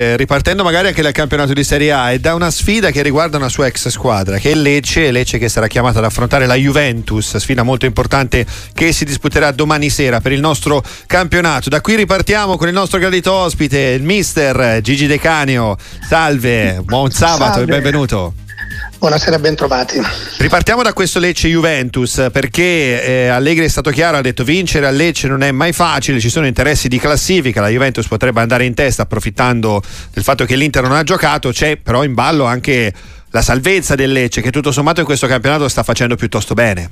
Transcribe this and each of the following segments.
Eh, ripartendo magari anche dal campionato di Serie A e da una sfida che riguarda una sua ex squadra che è Lecce, Lecce che sarà chiamata ad affrontare la Juventus, sfida molto importante che si disputerà domani sera per il nostro campionato. Da qui ripartiamo con il nostro gradito ospite, il mister Gigi De Canio. Salve, buon sabato Salve. e benvenuto. Buonasera, ben trovati. Ripartiamo da questo Lecce Juventus perché eh, Allegri è stato chiaro, ha detto vincere a Lecce non è mai facile, ci sono interessi di classifica, la Juventus potrebbe andare in testa approfittando del fatto che l'Inter non ha giocato, c'è però in ballo anche la salvezza del Lecce che tutto sommato in questo campionato sta facendo piuttosto bene.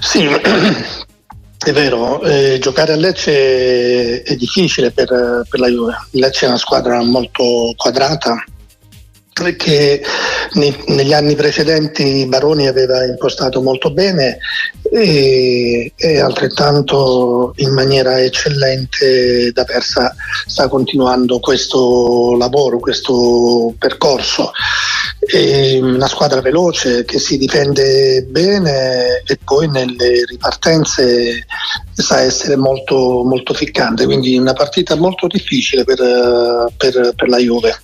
Sì, è vero, eh, giocare a Lecce è difficile per, per la Juve, Lecce è una squadra molto quadrata che negli anni precedenti Baroni aveva impostato molto bene e, e, altrettanto in maniera eccellente da Persa sta continuando questo lavoro, questo percorso. È una squadra veloce che si difende bene e poi nelle ripartenze sa essere molto, molto ficcante, quindi una partita molto difficile per, per, per la Juve.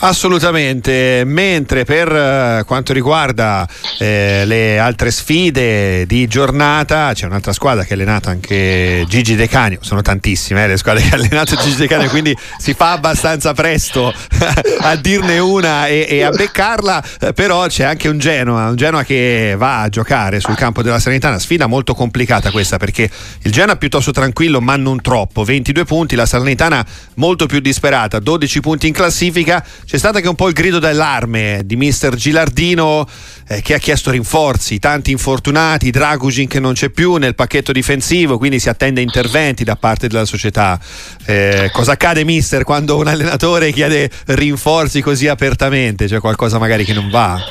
Assolutamente, mentre per uh, quanto riguarda eh, le altre sfide di giornata c'è un'altra squadra che ha allenato anche Gigi De Canio, sono tantissime eh, le squadre che ha allenato Gigi De Canio, quindi si fa abbastanza presto a dirne una e, e, a beccarla, eh, però c'è anche un Genoa, un Genoa che va a giocare sul campo della Sanità, sfida molto complicata questa perché il Genoa piuttosto tranquillo ma non troppo, 22 punti, la Salernitana molto più disperata, 12 punti in classifica c'è stato anche un po' il grido d'allarme di mister Gilardino eh, che ha chiesto rinforzi, tanti infortunati, Dragugin che non c'è più nel pacchetto difensivo, quindi si attende interventi da parte della società. Eh, cosa accade mister quando un allenatore chiede rinforzi così apertamente? C'è qualcosa magari che non va?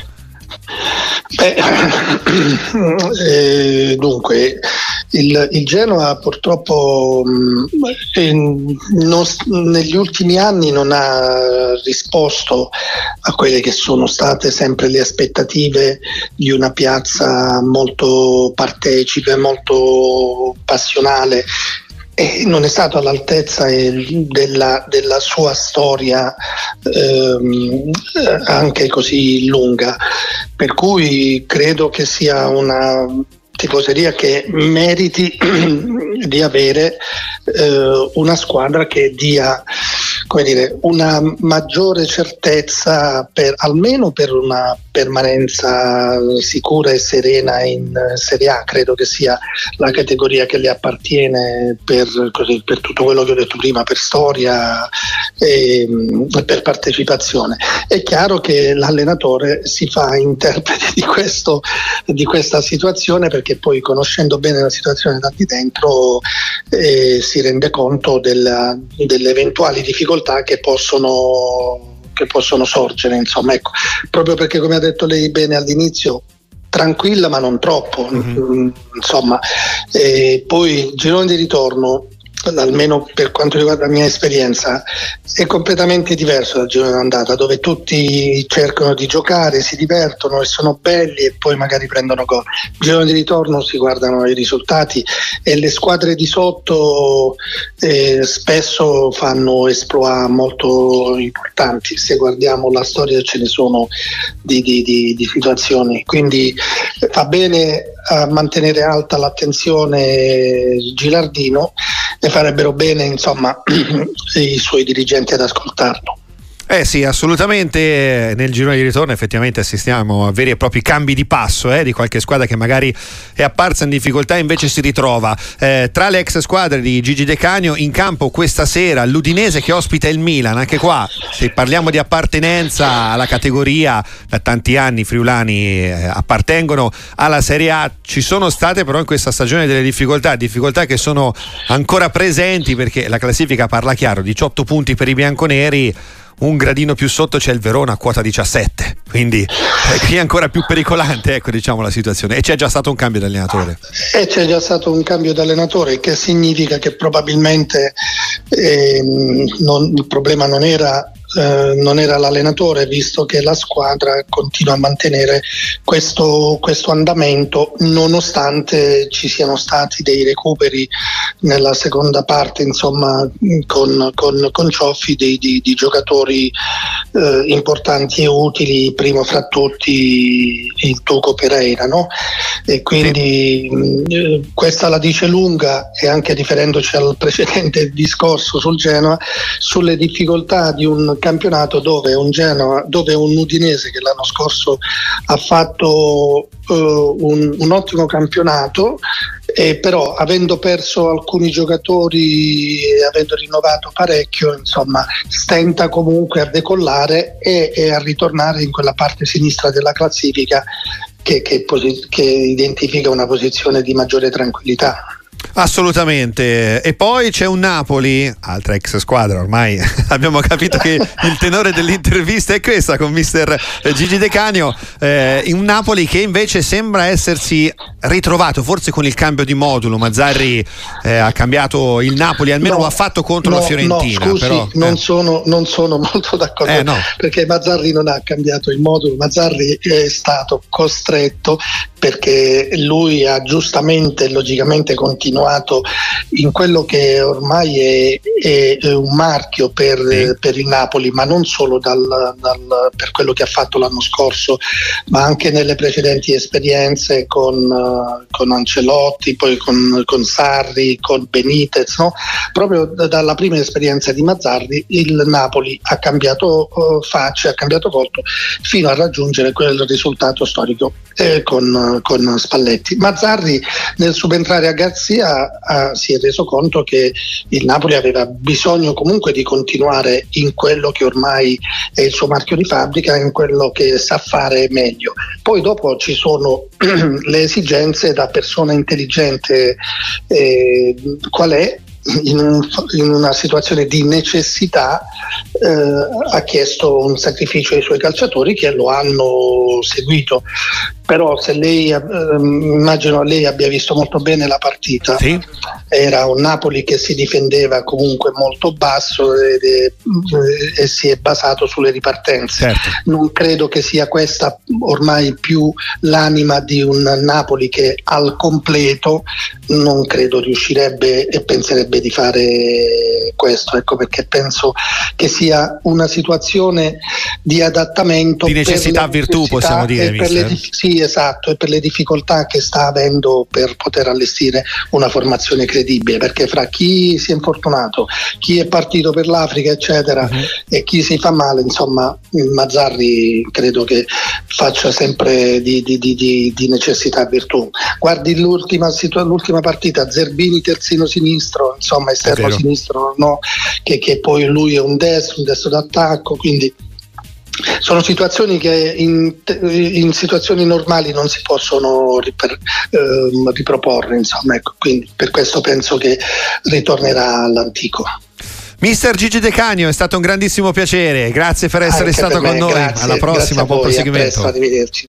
Beh, eh, dunque, il, il, Genoa purtroppo mh, mm, non, negli ultimi anni non ha risposto a quelle che sono state sempre le aspettative di una piazza molto partecipe, molto passionale. E non è stato all'altezza della, della sua storia ehm, anche così lunga, per cui credo che sia una tifoseria che meriti di avere eh, una squadra che dia come dire, una maggiore certezza per, almeno per una permanenza sicura e serena in Serie A, credo che sia la categoria che le appartiene per, per tutto quello che ho detto prima, per storia e per partecipazione. È chiaro che l'allenatore si fa interprete di, questo, di questa situazione perché poi conoscendo bene la situazione da di dentro eh, si rende conto della, delle eventuali difficoltà che possono, che possono sorgere. Insomma, ecco, proprio perché come ha detto lei bene all'inizio, tranquilla ma non troppo. Mm-hmm. Insomma, e poi il girone di ritorno almeno per quanto riguarda la mia esperienza, è completamente diverso dal girone d'andata, dove tutti cercano di giocare, si divertono e sono belli e poi magari prendono gol. Il girone di ritorno si guardano i risultati e le squadre di sotto eh, spesso fanno esploit molto importanti. Se guardiamo la storia ce ne sono di, di, di, di situazioni, quindi fa bene a mantenere alta l'attenzione Gilardino e farebbero bene insomma, i suoi dirigenti ad ascoltarlo. Eh sì, assolutamente. Nel girone di ritorno effettivamente assistiamo a veri e propri cambi di passo eh, di qualche squadra che magari è apparsa in difficoltà e invece si ritrova. Eh, tra le ex squadre di Gigi De Canio in campo questa sera l'Udinese che ospita il Milan. Anche qua, se parliamo di appartenenza alla categoria, da tanti anni i friulani eh, appartengono alla Serie A. Ci sono state però in questa stagione delle difficoltà, difficoltà che sono ancora presenti perché la classifica parla chiaro, 18 punti per i bianconeri un gradino più sotto c'è il Verona a quota 17 quindi eh, qui è ancora più pericolante ecco diciamo la situazione. E c'è già stato un cambio di allenatore e c'è già stato un cambio di allenatore che significa che probabilmente eh, non, il problema non era eh, non era l'allenatore, visto che la squadra continua a mantenere questo, questo andamento, nonostante ci siano stati dei recuperi nella seconda parte, insomma, con, con, con Cioffi di, di, di giocatori eh, importanti e utili, primo fra tutti il Tuco Pereira. No? E quindi mh, eh, questa la dice lunga e anche riferendoci al precedente discorso sul Genoa, sulle difficoltà di un campionato dove un, Genoa, dove un Udinese che l'anno scorso ha fatto uh, un, un ottimo campionato eh, però avendo perso alcuni giocatori e avendo rinnovato parecchio, insomma, stenta comunque a decollare e, e a ritornare in quella parte sinistra della classifica che, che, che identifica una posizione di maggiore tranquillità. Assolutamente. E poi c'è un Napoli, altra ex squadra, ormai abbiamo capito che il tenore dell'intervista è questa con mister Gigi De Canio, eh, un Napoli che invece sembra essersi ritrovato, forse con il cambio di modulo, Mazzarri eh, ha cambiato il Napoli, almeno no, lo ha fatto contro no, la Fiorentina. No, scusi, però, non, eh. sono, non, sono, molto d'accordo eh, no. perché Mazzarri non ha cambiato il modulo, Mazzarri è stato costretto perché lui ha giustamente e logicamente continuato in quello che ormai è, è un marchio per, sì. per, il Napoli, ma non solo dal, dal, per quello che ha fatto l'anno scorso, ma anche nelle precedenti esperienze con, con Ancelotti, poi con, con, Sarri, con Benitez. No? Proprio dalla prima esperienza di Mazzarri il Napoli ha cambiato uh, faccia, ha cambiato volto fino a raggiungere quel risultato storico eh, con con, Spalletti. Mazzarri nel subentrare a Garzia ha, si è reso conto che il Napoli aveva bisogno comunque di continuare in quello che ormai è il suo marchio di fabbrica, in quello che sa fare meglio. Poi dopo ci sono le esigenze da persona intelligente eh, qual è in, un, in, una situazione di necessità eh, ha chiesto un sacrificio ai suoi calciatori che lo hanno seguito però se lei eh, immagino lei abbia visto molto bene la partita sì. era un Napoli che si difendeva comunque molto basso e, e, e si è basato sulle ripartenze certo. non credo che sia questa ormai più l'anima di un Napoli che al completo non credo riuscirebbe e penserebbe di fare questo ecco perché penso che sia una situazione di adattamento di necessità virtù possiamo dire per le, sì, esatto, e per le difficoltà che sta avendo per poter allestire una formazione credibile, perché fra chi si è infortunato, chi è partito per l'Africa, eccetera, uh-huh. e chi si fa male, insomma, Mazzarri credo che faccia sempre di, di, di, di necessità virtù. Guardi l'ultima, l'ultima, partita, Zerbini terzino sinistro, insomma esterno sinistro, no? che, che poi lui è un destro, un destro d'attacco, quindi sono situazioni che in, in, situazioni normali non si possono riper, eh, riproporre, insomma, ecco, quindi per questo penso che ritornerà all'antico. Mister Gigi De Canio, è stato un grandissimo piacere, grazie per essere Anche stato per con noi. Grazie, Alla prossima, buon proseguimento.